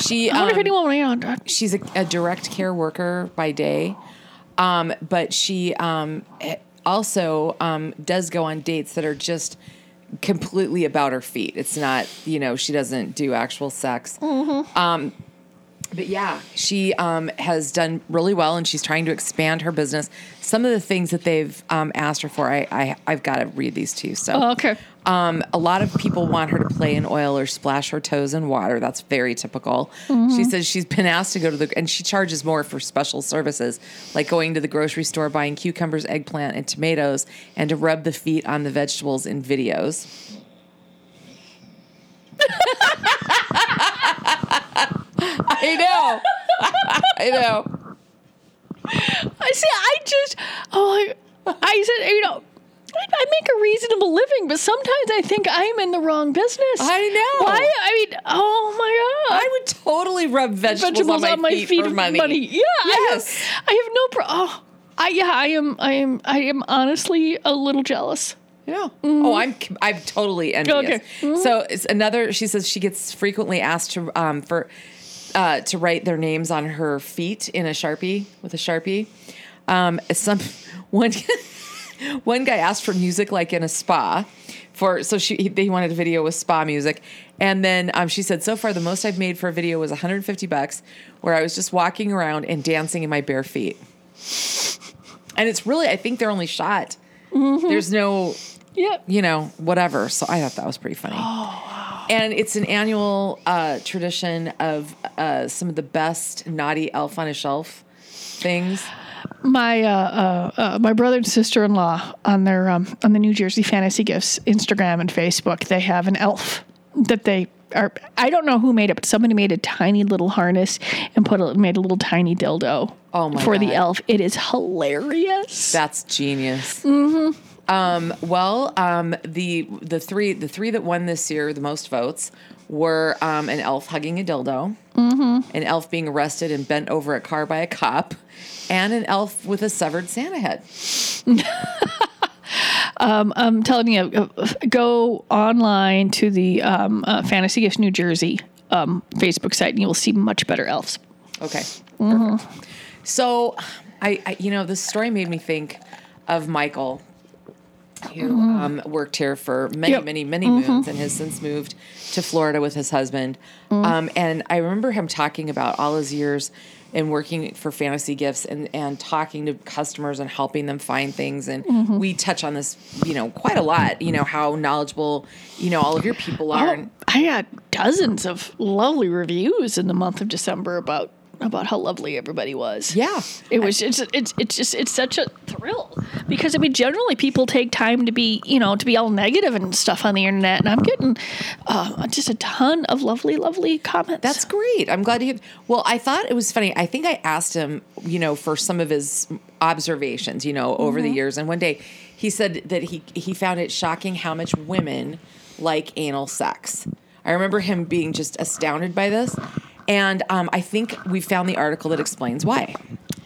Speaker 1: She,
Speaker 2: I wonder if
Speaker 1: um,
Speaker 2: anyone, you know,
Speaker 1: she's a, a direct care worker by day, um, but she um, eh, also um, does go on dates that are just completely about her feet. It's not, you know, she doesn't do actual sex. Um, but yeah, she um, has done really well, and she's trying to expand her business. Some of the things that they've um, asked her for, I, I I've got to read these to you. So,
Speaker 2: Oh, okay.
Speaker 1: um, a lot of people want her to play in oil or splash her toes in water. That's very typical.
Speaker 2: Mm-hmm.
Speaker 1: She says she's been asked to go to the, and she charges more for special services, like going to the grocery store, buying cucumbers, eggplant, and tomatoes, and to rub the feet on the vegetables in videos. I know. I know.
Speaker 2: I see. I just, oh, I, I said, you know, I, I make a reasonable living, but sometimes I think I'm in the wrong business.
Speaker 1: I know.
Speaker 2: Why? I mean, oh my god.
Speaker 1: I would totally rub vegetables,
Speaker 2: vegetables
Speaker 1: on my, feet, for money.
Speaker 2: Yeah,
Speaker 1: Yes.
Speaker 2: I have, I have no pro. Oh, I yeah, I am. I am. I am honestly a little jealous.
Speaker 1: Yeah. Oh, I'm I'm totally envious.
Speaker 2: Okay.
Speaker 1: So it's another. She says she gets frequently asked to um for uh to write their names on her feet in a sharpie with a sharpie. Um, some one one guy asked for music like in a spa. For so she he, he wanted a video with spa music, and then um, she said so far the most I've made for a video was 150 bucks, where I was just walking around and dancing in my bare feet. And it's really I think they're only shot. There's no
Speaker 2: Yeah.
Speaker 1: you know, whatever. So I thought that was pretty funny. And it's an annual uh, tradition of uh, some of the best naughty elf on a shelf things.
Speaker 2: my uh, uh, uh, my brother and sister in law on their um, on the New Jersey Fantasy Gifts Instagram and Facebook, they have an elf that they are. I don't know who made it, but somebody made a tiny little harness and put a, made a little tiny dildo.
Speaker 1: Oh my
Speaker 2: for the elf, it is hilarious.
Speaker 1: That's genius. Mm-hmm. Um, well, um, the the three the three that won this year the most votes were um, an elf hugging a dildo, an elf being arrested and bent over a car by a cop, and an elf with a severed Santa head.
Speaker 2: I'm telling you, uh, go online to the um, uh, Fantasy Gifts New Jersey um, Facebook site, and you will see much better elves.
Speaker 1: Okay. Perfect. So, I, I, you know, this story made me think of Michael, who um, worked here for many,
Speaker 2: Yep.
Speaker 1: many, many moons and has since moved to Florida with his husband. Um, and I remember him talking about all his years and working for Fantasy Gifts and, and talking to customers and helping them find things. And we touch on this, you know, quite a lot, you know, how knowledgeable, you know, all of your people are. and-
Speaker 2: Oh, I got dozens of lovely reviews in the month of December about about how lovely everybody was.
Speaker 1: Yeah.
Speaker 2: It was it's it's it's just it's such a thrill because I mean generally people take time to be you know to be all negative and stuff on the internet and I'm getting uh, just a ton of lovely lovely comments.
Speaker 1: That's great. I'm glad to hear. Well, I thought it was funny. I think I asked him, you know, for some of his observations, you know, over the years. And one day he said that he he found it shocking how much women like anal sex. I remember him being just astounded by this. And um, I think we found the article that explains why.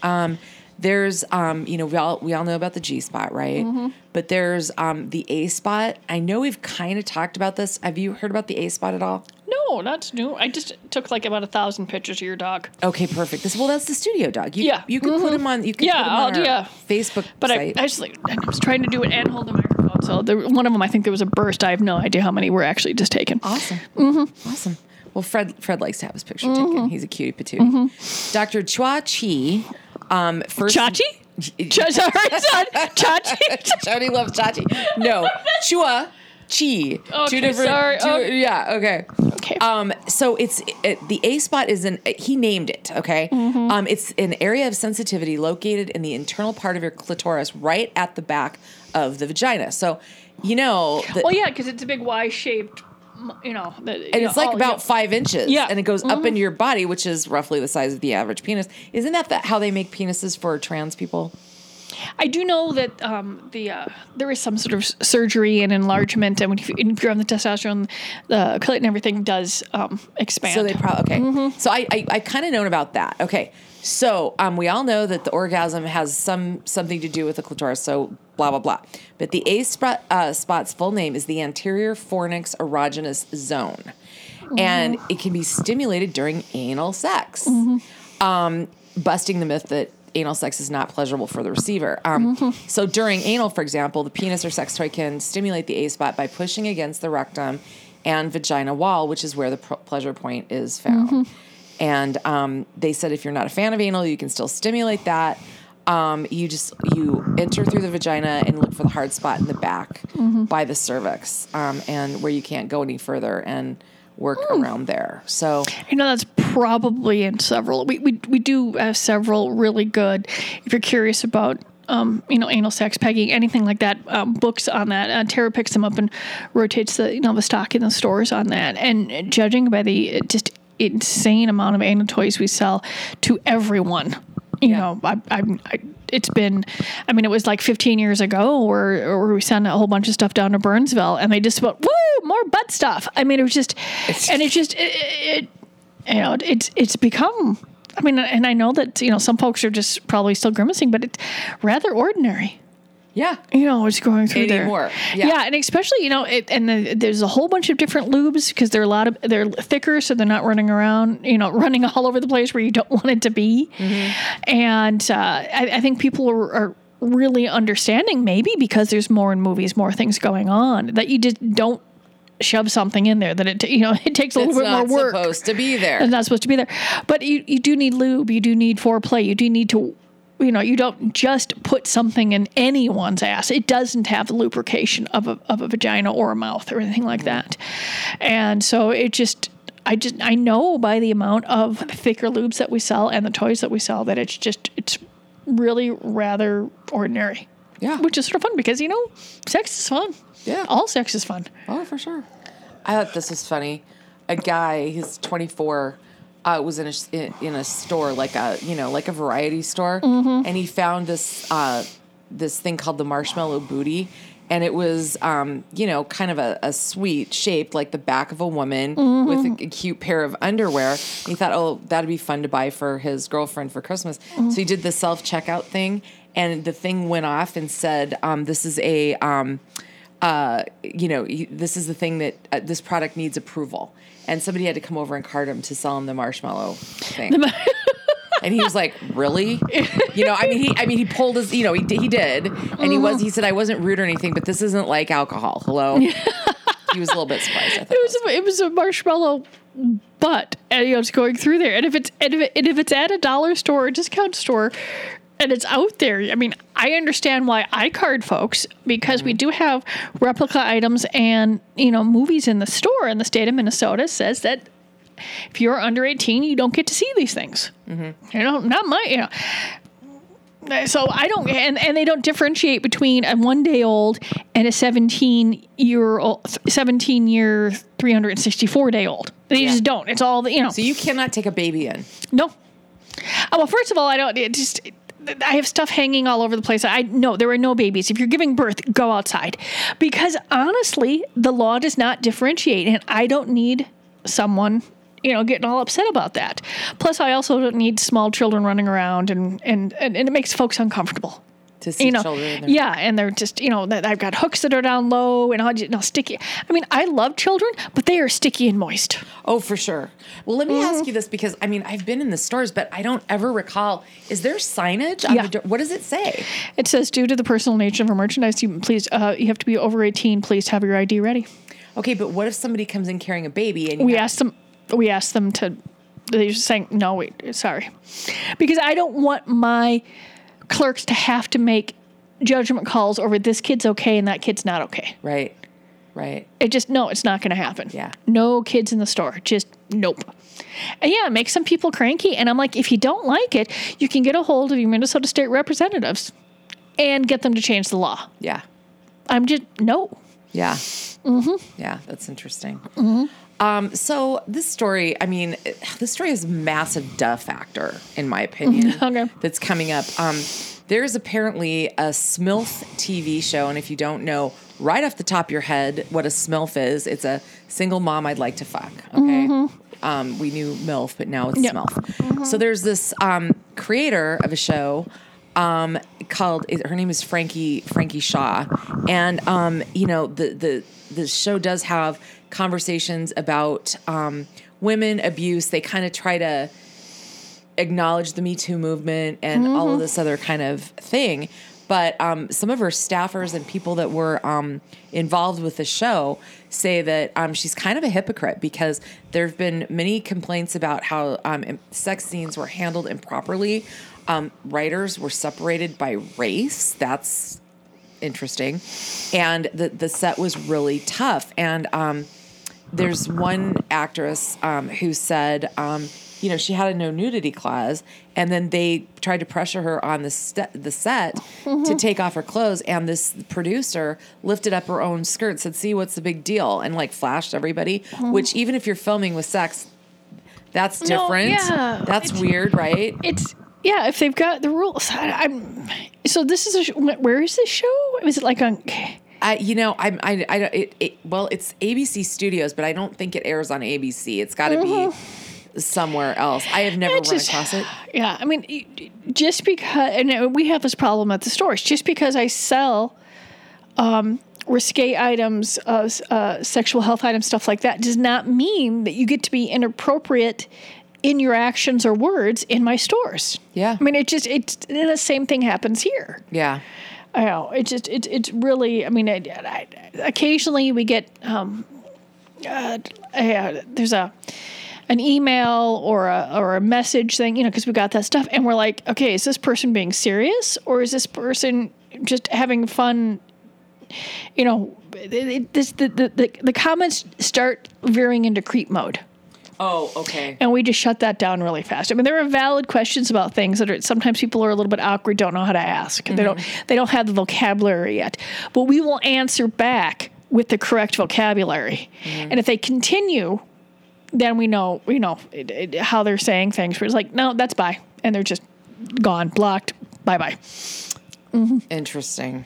Speaker 1: Um, there's, um, you know, we all we all know about the G spot, right? But there's um, the A spot. I know we've kind of talked about this. Have you heard about the A spot at all?
Speaker 2: no, not new. I just took like about a thousand pictures of your dog.
Speaker 1: Okay, perfect. This well, that's the studio dog. You,
Speaker 2: Yeah.
Speaker 1: you can put him on. You can
Speaker 2: Yeah,
Speaker 1: put him on
Speaker 2: I'll- yeah.
Speaker 1: Facebook
Speaker 2: But I. I just like I was trying to do it and hold the microphone. So there, one of them, I think there was a burst. I have no idea how many were actually just taken.
Speaker 1: awesome,
Speaker 2: Mm-hmm.
Speaker 1: awesome. Well, Fred Fred likes to have his picture taken. He's a cutie patootie. Dr. Chua Chee, um, first
Speaker 2: Chachi? Chachi.
Speaker 1: Jody loves Chachi. No, Chua Chee.
Speaker 2: Okay, sorry.
Speaker 1: two-
Speaker 2: Okay.
Speaker 1: Yeah. Okay.
Speaker 2: Okay.
Speaker 1: Um, so it's it, the A spot is an he named it. Okay.
Speaker 2: Mm-hmm.
Speaker 1: Um, it's an area of sensitivity located in the internal part of your clitoris, right at the back of the vagina. So, you know, the,
Speaker 2: well, yeah, because it's a big Y-shaped. You know, the,
Speaker 1: and it's like about five inches.
Speaker 2: Yeah. Mm-hmm.
Speaker 1: And it goes up into your body, which is roughly the size of the average penis. Isn't that the, how they make penises for trans people?
Speaker 2: I do know that um, the uh, there is some sort of surgery and enlargement, and when you, if you're on the testosterone, the clit and everything does um, expand.
Speaker 1: So they probably okay.
Speaker 2: Mm-hmm.
Speaker 1: So I I, I kind of known about that. Okay. So um, we all know that the orgasm has some something to do with the clitoris. So blah blah blah. But the A spot uh, spot's full name is the anterior fornix erogenous zone, and
Speaker 2: Mm-hmm.
Speaker 1: it can be stimulated during anal sex, um, busting the myth that anal sex is not pleasurable for the receiver. Um,
Speaker 2: Mm-hmm.
Speaker 1: So during anal, for example, the penis or sex toy can stimulate the A spot by pushing against the rectum and vagina wall, which is where the pleasure point is found. And um, they said if you're not a fan of anal, you can still stimulate that. Um, you just you enter through the vagina and look for the hard spot in the back
Speaker 2: Mm-hmm.
Speaker 1: by the cervix, um, and where you can't go any further and work
Speaker 2: Hmm.
Speaker 1: around there. So
Speaker 2: You know, that's probably in several. We, we, we do have several really good, if you're curious about, um, you know, anal sex, pegging, anything like that, um, books on that. Uh, Tara picks them up and rotates the, you know, the stock in the stores on that. And judging by the just insane amount of anal toys we sell to everyone, you
Speaker 1: Yeah.
Speaker 2: know, I, I, I, it's been, I mean, it was like 15 years ago where, where we sent a whole bunch of stuff down to Burnsville and they just went, woo, more butt stuff. I mean, it was just, and it just, it, it, you know, it's it's become. I mean, and I know that you know some folks are just probably still grimacing, but it's rather ordinary.
Speaker 1: Yeah,
Speaker 2: You know, it's going through there.
Speaker 1: Yeah.
Speaker 2: yeah, and especially you know, it, and the, there's a whole bunch of different lubes because they're a lot of they're thicker, so they're not running around, you know, running all over the place where you don't want it to be.
Speaker 1: Mm-hmm.
Speaker 2: And uh, I, I think people are, are really understanding maybe because there's more in movies, more things going on that you just don't shove something in there that it you know it takes a
Speaker 1: it's
Speaker 2: little bit
Speaker 1: not
Speaker 2: more work
Speaker 1: supposed to be there.
Speaker 2: and not supposed to be there. But you, you do need lube. You do need foreplay. You do need to, you know, you don't just put something in anyone's ass. It doesn't have the lubrication of a, of a vagina or a mouth or anything like that. And so it just, I just, I know by the amount of thicker lubes that we sell and the toys that we sell that it's just, it's really rather ordinary.
Speaker 1: Yeah.
Speaker 2: Which is sort of fun because, you know, sex is fun.
Speaker 1: Yeah.
Speaker 2: All sex is fun.
Speaker 1: Oh, for sure. I thought this was funny. A guy, he's 24, uh, was in a in, in a store like a you know like a variety store,
Speaker 2: Mm-hmm.
Speaker 1: and he found this uh, this thing called the marshmallow booty, and it was um, you know kind of a, a sweet shaped like the back of a woman
Speaker 2: Mm-hmm.
Speaker 1: with a, a cute pair of underwear. He thought, oh, that'd be fun to buy for his girlfriend for Christmas.
Speaker 2: Mm-hmm.
Speaker 1: So he did the self checkout thing, and the thing went off and said, um, "This is a." Um, uh, you know, this is the thing that uh, this product needs approval. And somebody had to come over and cart him to sell him the marshmallow thing. and he was like, "Really?" You know, I mean, he, I mean, he pulled his, you know, he did, he did, and he was, he said, "I wasn't rude or anything, but this isn't like alcohol." Hello. he was a little bit surprised. I thought
Speaker 2: It was a, it was a marshmallow butt, and you know it's going through there. And if it's and if, it, and if it's at a dollar store or discount store, and it's out there. I mean, I understand why iCard folks because we mm-hmm. do have replica items and you know movies in the store. And the state of Minnesota says that if you're under 18, you don't get to see these things. Mm-hmm. You know, not my you know. So I don't, and, and they don't differentiate between a one day old and a 17 year old, 17 year, 364 day old. They just don't. It's all, the, you know.
Speaker 1: So you cannot take a baby in.
Speaker 2: No. Oh, well, first of all, I don't. It just I have stuff hanging all over the place. I know there are no babies. If you're giving birth, go outside, because honestly, the law does not differentiate, and I don't need someone. You know, getting all upset about that. Plus, I also don't need small children running around, and and and, and it makes folks uncomfortable
Speaker 1: To see
Speaker 2: you know,
Speaker 1: children.
Speaker 2: yeah, and they're just, you know, I've got hooks that are down low and all you know, sticky. I mean, I love children, but they are sticky and moist.
Speaker 1: Oh, for sure. Well, let me
Speaker 2: Mm-hmm.
Speaker 1: ask you this because I mean, I've been in the stores, but I don't ever recall. Is there signage? On
Speaker 2: Yeah.
Speaker 1: the door? What does it say?
Speaker 2: It says, due to the personal nature of our merchandise, you please, uh, you have to be over eighteen. Please have your ID ready.
Speaker 1: Okay, but what if somebody comes in carrying a baby and you
Speaker 2: We
Speaker 1: have-
Speaker 2: asked them, we asked them to. They're just saying, no, wait, sorry, because I don't want my clerks to have to make judgment calls over this kid's okay and that kid's not okay.
Speaker 1: right, right.
Speaker 2: It just no, it's not going to happen.
Speaker 1: Yeah.
Speaker 2: No kids in the store. Just nope. And yeah, it makes some people cranky. And I'm like, if you don't like it, you can get a hold of your Minnesota state representatives and get them to change the law.
Speaker 1: Yeah,
Speaker 2: I'm just no.
Speaker 1: yeah, mm-hmm. yeah. That's interesting. Um, so this story, I mean, this story has massive duh factor in my opinion.
Speaker 2: Okay.
Speaker 1: That's coming up. Um, there's apparently a SMILF TV show, and if you don't know right off the top of your head what a SMILF is, it's a single mom I'd like to fuck. Okay. Um, we knew MILF, but now it's
Speaker 2: Yep.
Speaker 1: SMILF. So there's this um, creator of a show um, called her name is Frankie Frankie Shaw, and um, you know the the the show does have conversations about um, women abuse. They kind of try to acknowledge the Me Too movement and all of this other kind of thing. But um, some of her staffers and people that were um, involved with the show say that um, she's kind of a hypocrite because there have been many complaints about how um, sex scenes were handled improperly. Um, writers were separated by race. That's interesting. And the, the set was really tough. And um, there's one actress um, who said, um, you know, she had a no nudity clause, and then they tried to pressure her on the st- the set to take off her clothes, and this producer lifted up her own skirt, said, "See, what's the big deal?" and like flashed everybody. Which even if you're filming with sex, that's
Speaker 2: No,
Speaker 1: different.
Speaker 2: yeah.
Speaker 1: That's weird, right?
Speaker 2: It's yeah. If they've got the rules, I, I'm. So this is a. sh- Where is this show? Was it like on?
Speaker 1: I, you know, I'm, I, I, it, it, well, it's ABC Studios, but I don't think it airs on ABC. It's got to be somewhere else. I have never
Speaker 2: Mm-hmm. It's
Speaker 1: run
Speaker 2: just-
Speaker 1: across it.
Speaker 2: Yeah, I mean, just because, and uh, we have this problem at the stores. Just because I sell um, risque items, uh, uh, sexual health items, stuff like that, does not mean that you get to be inappropriate in your actions or words in my stores.
Speaker 1: Yeah.
Speaker 2: I mean, it just it's the same thing happens here.
Speaker 1: Yeah.
Speaker 2: I know it just it, it's really. I mean, it, I, occasionally we get um, uh, uh, there's a an email or a or a message thing, you know, because we got that stuff, and we're like, okay, is this person being serious or is this person just having fun? You know, it, it, this the, the the the comments start veering into creep mode.
Speaker 1: Oh, okay.
Speaker 2: And we just shut that down really fast. I mean, there are valid questions about things that are sometimes people are a little bit awkward, don't know how to ask. They don't they don't have the vocabulary yet. But we will answer back with the correct vocabulary. And if they continue, then we know you know it, it, how they're saying things. We're just like, no, that's bye, and they're just gone, blocked. Bye bye.
Speaker 1: Interesting.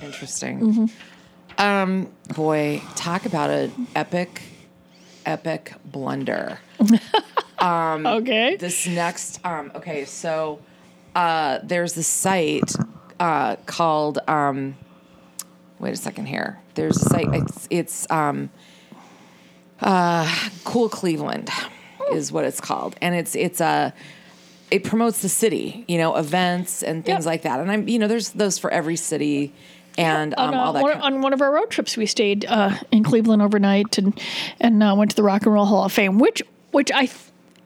Speaker 1: Interesting.
Speaker 2: Mm-hmm.
Speaker 1: Um, boy, talk about an epic, epic blunder.
Speaker 2: Okay.
Speaker 1: this next um okay so uh there's a site uh called um wait a second here there's a site it's it's um uh cool cleveland is what it's called and it's it's a it promotes the city you know events and things
Speaker 2: Yep.
Speaker 1: like that and i'm you know there's those for every city and um,
Speaker 2: on, uh,
Speaker 1: all that
Speaker 2: one,
Speaker 1: kind-
Speaker 2: on one of our road trips, we stayed uh, in Cleveland overnight and and uh, went to the Rock and Roll Hall of Fame, which which I th-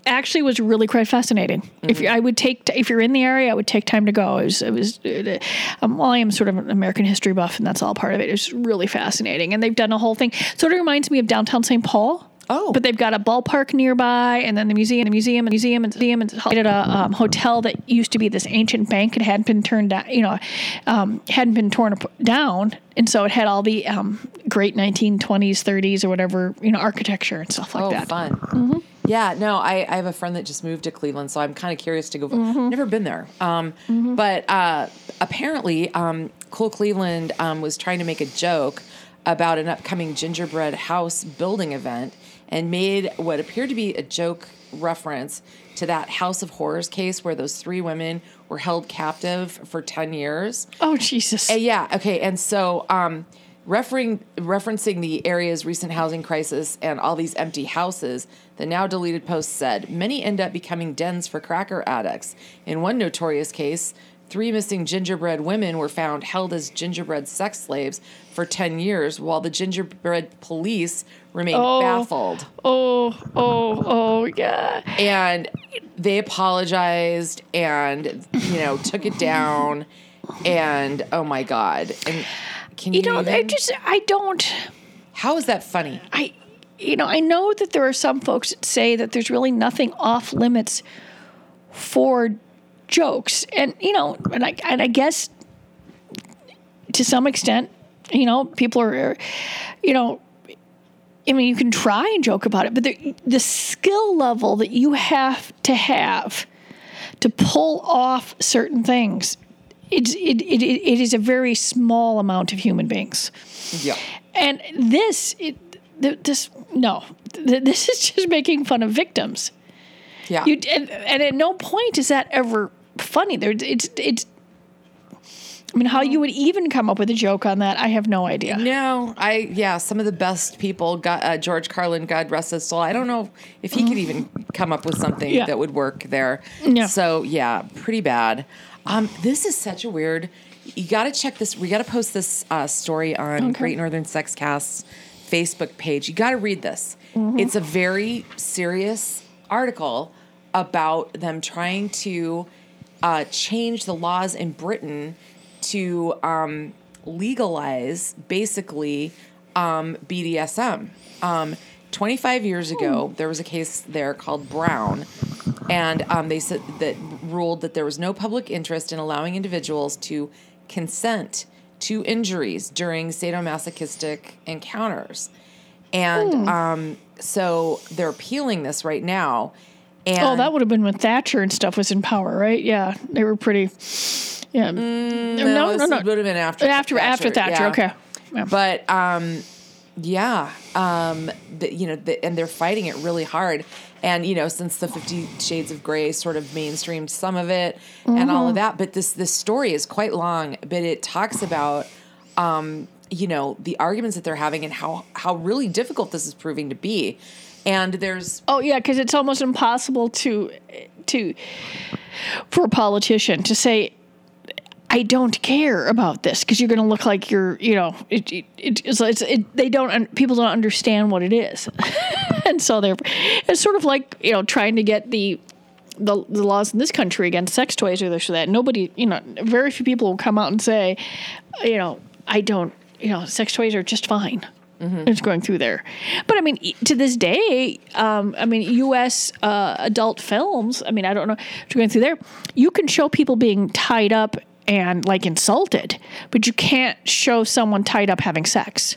Speaker 2: actually was really quite fascinating. If you, I would take, if you're in the area, I would take time to go. It was, it was. uh, Um, well, I am sort of an American history buff, and that's all part of it. It's really fascinating, and they've done a whole thing. Sort of reminds me of downtown St. Paul.
Speaker 1: Oh.
Speaker 2: but they've got a ballpark nearby, and then the museum, the museum, and museum, and museum, and at a um, hotel that used to be this ancient bank. It hadn't been turned down, you know, um, hadn't been torn down, and so it had all the um, great 1920s, 30s, or whatever, you know, architecture and stuff like
Speaker 1: oh,
Speaker 2: that.
Speaker 1: fun. Yeah, no, I, I have a friend that just moved to Cleveland, so I'm kind of curious to go. Never been there. Um, But uh, apparently, um, Cool Cleveland um, was trying to make a joke about an upcoming gingerbread house building event and made what appeared to be a joke reference to that House of Horrors case where those three women were held captive for 10 years.
Speaker 2: Oh Jesus!
Speaker 1: Uh, yeah. Okay. And so, um, referring referencing the area's recent housing crisis and all these empty houses, the now deleted post said many end up becoming dens for cracker addicts. In one notorious case. Three missing gingerbread women were found held as gingerbread sex slaves for 10 years while the gingerbread police remained
Speaker 2: Oh.
Speaker 1: baffled
Speaker 2: oh, oh, oh, yeah.
Speaker 1: and they apologized and you know took it down and oh my god and can you,
Speaker 2: You know, I just, I don't.
Speaker 1: how is that funny
Speaker 2: I, you know, I know that there are some folks that say that there's really nothing off limits for jokes, and you know, and I and I guess to some extent, you know, people are, you know. I mean, you can try and joke about it, but the, the skill level that you have to have to pull off certain things, it's, it, it, it is a very small amount of human beings.
Speaker 1: yeah
Speaker 2: And this, it, th- this, no, th- this is just making fun of victims.
Speaker 1: yeah
Speaker 2: You and, and at no point is that ever funny. There, it's it's. I mean, how you would even come up with a joke on that, I have no idea.
Speaker 1: no i yeah some of the best people got uh, george carlin god rest his soul. I don't know if he could even come up with something
Speaker 2: Yeah.
Speaker 1: that would work there.
Speaker 2: Yeah.
Speaker 1: so yeah pretty bad. Um this is such a weird you got to check this we got to post this uh, story on great northern sex cast's facebook page. You got to read this. It's a very serious article about them trying to uh, change the laws in britain to um, legalize basically um, BDSM. Um, 25 years ago, there was a case there called Brown, and um, they said that ruled that there was no public interest in allowing individuals to consent to injuries during sadomasochistic encounters. And um, so they're appealing this right now. And
Speaker 2: Oh, that would have been when Thatcher and stuff was in power, right? Yeah, they were pretty. Yeah.
Speaker 1: Mm, no, no. this would have been after
Speaker 2: after after Thatcher.
Speaker 1: yeah.
Speaker 2: Okay. Yeah.
Speaker 1: But um, yeah, um, the, you know, the, and they're fighting it really hard. And you know, since the Fifty Shades of Grey sort of mainstreamed some of it and all of that, but this this story is quite long. But it talks about um, you know the arguments that they're having and how how really difficult this is proving to be. And there's
Speaker 2: Oh yeah, because it's almost impossible to to for a politician to say. I don't care about this because you're going to look like you're, you know, it, it, it, it's, it's, it, they don't, people don't understand what it is. and so they're, it's sort of like, you know, trying to get the, the, the laws in this country against sex toys or this or that. Nobody, you know, very few people will come out and say, you know, I don't, you know, sex toys are just fine. It's going through there, but I mean, to this day, um, I mean, U.S. Uh, adult films. I mean, I don't know, it's going through there. You can show people being tied up and like insulted, but you can't show someone tied up having sex.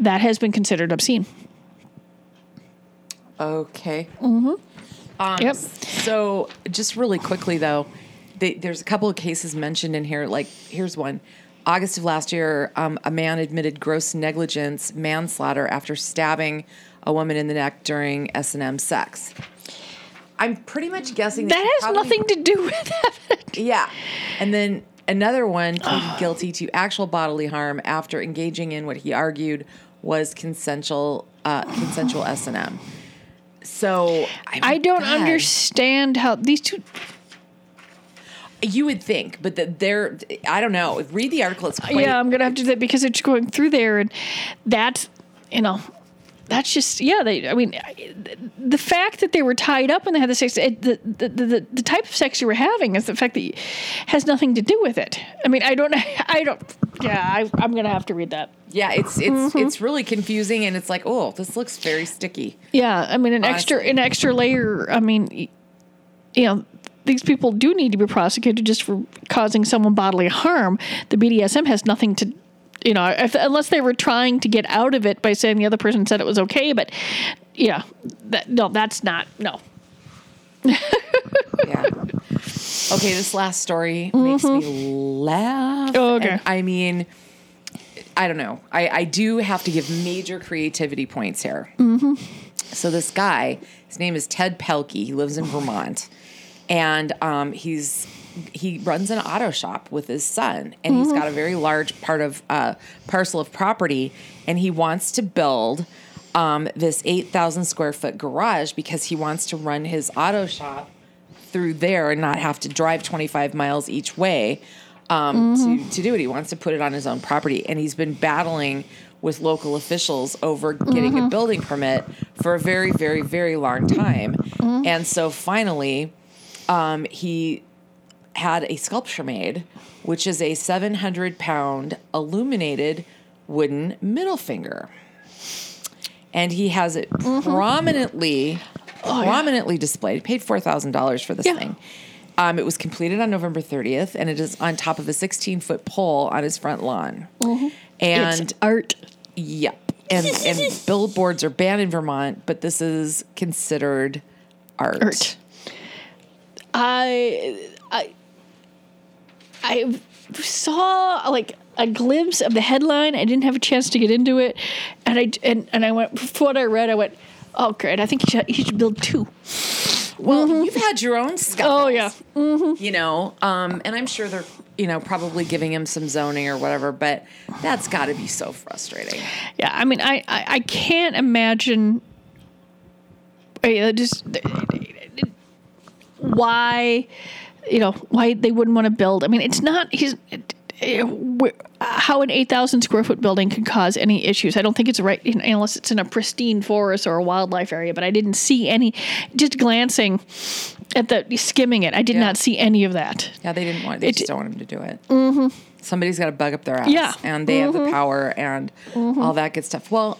Speaker 2: That has been considered obscene.
Speaker 1: Okay. Mm-hmm.
Speaker 2: Yep.
Speaker 1: So, just really quickly though, they, there's a couple of cases mentioned in here. Like, here's one. August of last year, um, a man admitted gross negligence, manslaughter after stabbing a woman in the neck during S and M sex. I'm pretty much guessing
Speaker 2: That
Speaker 1: he
Speaker 2: has
Speaker 1: probably-
Speaker 2: nothing to do with that.
Speaker 1: Yeah, and then another one pleaded guilty to actual bodily harm after engaging in what he argued was consensual uh, consensual S and M. So I,
Speaker 2: I don't
Speaker 1: God.
Speaker 2: understand how these two.
Speaker 1: You would think, but that they're I don't know. Read the article. It's quite,
Speaker 2: yeah, I'm gonna have to do that because it's going through there, and that's you know, that's just yeah. They, I mean, the fact that they were tied up and they had the sex, it, the, the the the type of sex you were having is the fact that you, has nothing to do with it. I mean, I don't, I don't. Yeah, I, I'm gonna have to read that.
Speaker 1: Yeah, it's it's
Speaker 2: Mm-hmm.
Speaker 1: it's really confusing, and it's like, oh, this looks very sticky.
Speaker 2: Yeah, I mean, an extra an extra layer. I mean, you know, these people do need to be prosecuted just for causing someone bodily harm. The BDSM has nothing to, you know, if, unless they were trying to get out of it by saying the other person said it was okay. But yeah, that, no, that's not no.
Speaker 1: Yeah. Okay, this last story makes me laugh.
Speaker 2: Mm-hmm. Oh, okay.
Speaker 1: And, I mean, I don't know. I, I do have to give major creativity points here. Mm-hmm. So this guy, his name is Ted Pelkey. He lives in Vermont, and um, he's he runs an auto shop with his son, and he's got a very large part of uh, parcel of property, and he wants to build. Um, this 8,000 square foot garage because he wants to run his auto shop through there and not have to drive 25 miles each way um, to, to do it. He wants to put it on his own property. And he's been battling with local officials over getting a building permit for a very, very, very long time. And so finally, um, he had a sculpture made, which is a 700 pound illuminated wooden middle finger. And he has it prominently, prominently displayed. He paid four thousand dollars for this
Speaker 2: Yeah.
Speaker 1: thing. Um, it was completed on November 30th, and it is on top of a 16 foot pole on his front lawn. And
Speaker 2: it's art.
Speaker 1: Yep. And and billboards are banned in Vermont, but this is considered art.
Speaker 2: Art. I I I saw like a glimpse of the headline. I didn't have a chance to get into it, and I and, and I went for what I read. I went, oh great! I think he should, he should build two.
Speaker 1: Well, you've had your own scuffles.
Speaker 2: Oh yeah,
Speaker 1: You know, um, and I'm sure they're you know probably giving him some zoning or whatever, but that's got to be so frustrating.
Speaker 2: yeah. I mean, I I, I can't imagine. uh, Just why, you know, why they wouldn't want to build. I mean, it's not he's. How an eight thousand square foot building could cause any issues? I don't think it's right unless it's in a pristine forest or a wildlife area. But I didn't see any. Just glancing at the skimming it, I did
Speaker 1: Yeah.
Speaker 2: not see any of that.
Speaker 1: Yeah, they didn't want. They
Speaker 2: It-
Speaker 1: just don't want him to do it. Mm-hmm. Somebody's got to bug up their ass.
Speaker 2: Yeah. Mm-hmm.
Speaker 1: and they have the power and all that good stuff. Well.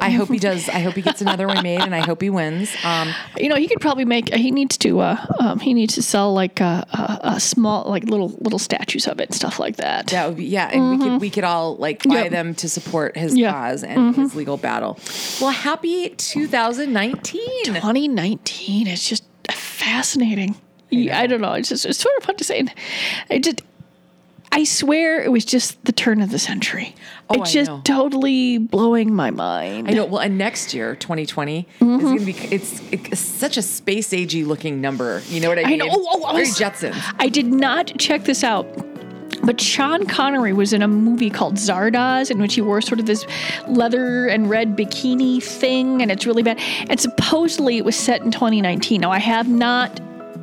Speaker 1: I hope he does. I hope he gets another one made, and I hope he wins. Um,
Speaker 2: You know, he could probably make. He needs to. Uh, um, he needs to sell like a, a, a small, like little little statues of it and stuff like that.
Speaker 1: That would be yeah, and we could we could all like buy
Speaker 2: Yep.
Speaker 1: them to support his
Speaker 2: Yeah.
Speaker 1: cause and his legal battle. Well, happy 2019.
Speaker 2: 2019 is just fascinating. Yeah, I, don't know. It's just it's sort of fun to say. And I just. I swear it was just the turn of the century.
Speaker 1: Oh,
Speaker 2: it's
Speaker 1: I
Speaker 2: just
Speaker 1: know.
Speaker 2: totally blowing my mind.
Speaker 1: I know. Well, and next year, 2020
Speaker 2: Mm-hmm.
Speaker 1: is to be it's, it's such a space agey looking number. You know what I
Speaker 2: I
Speaker 1: mean?
Speaker 2: know. Oh, oh, I
Speaker 1: Very
Speaker 2: was-
Speaker 1: Jetsons.
Speaker 2: I did not check this out. But Sean Connery was in a movie called Zardoz, in which he wore sort of this leather and red bikini thing, and it's really bad. And supposedly it was set in 2019. Now, I have not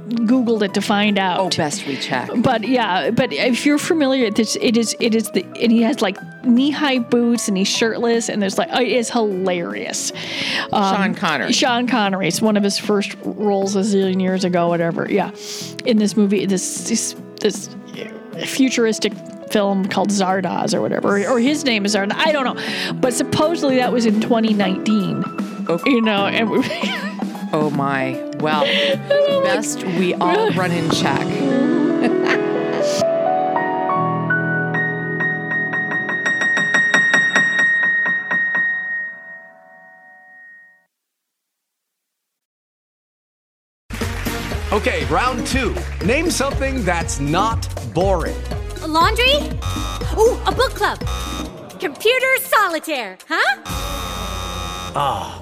Speaker 2: Googled it to find out.
Speaker 1: Oh, best we check.
Speaker 2: But yeah, but if you're familiar, this it is it is the and he has like knee high boots and he's shirtless and there's like it is hilarious.
Speaker 1: Um, Sean Connery.
Speaker 2: Sean Connery. It's one of his first roles a zillion years ago, whatever. Yeah, in this movie, this this, this futuristic film called Zardoz or whatever, or, or his name is Zardoz. I don't know, but supposedly that was in 2019.
Speaker 1: Okay.
Speaker 2: You know, and we,
Speaker 1: Oh my. Well, best we all run in check.
Speaker 3: Okay, round two. Name something that's not boring.
Speaker 4: laundry? Ooh, a book club. Computer solitaire, huh?
Speaker 3: Ah,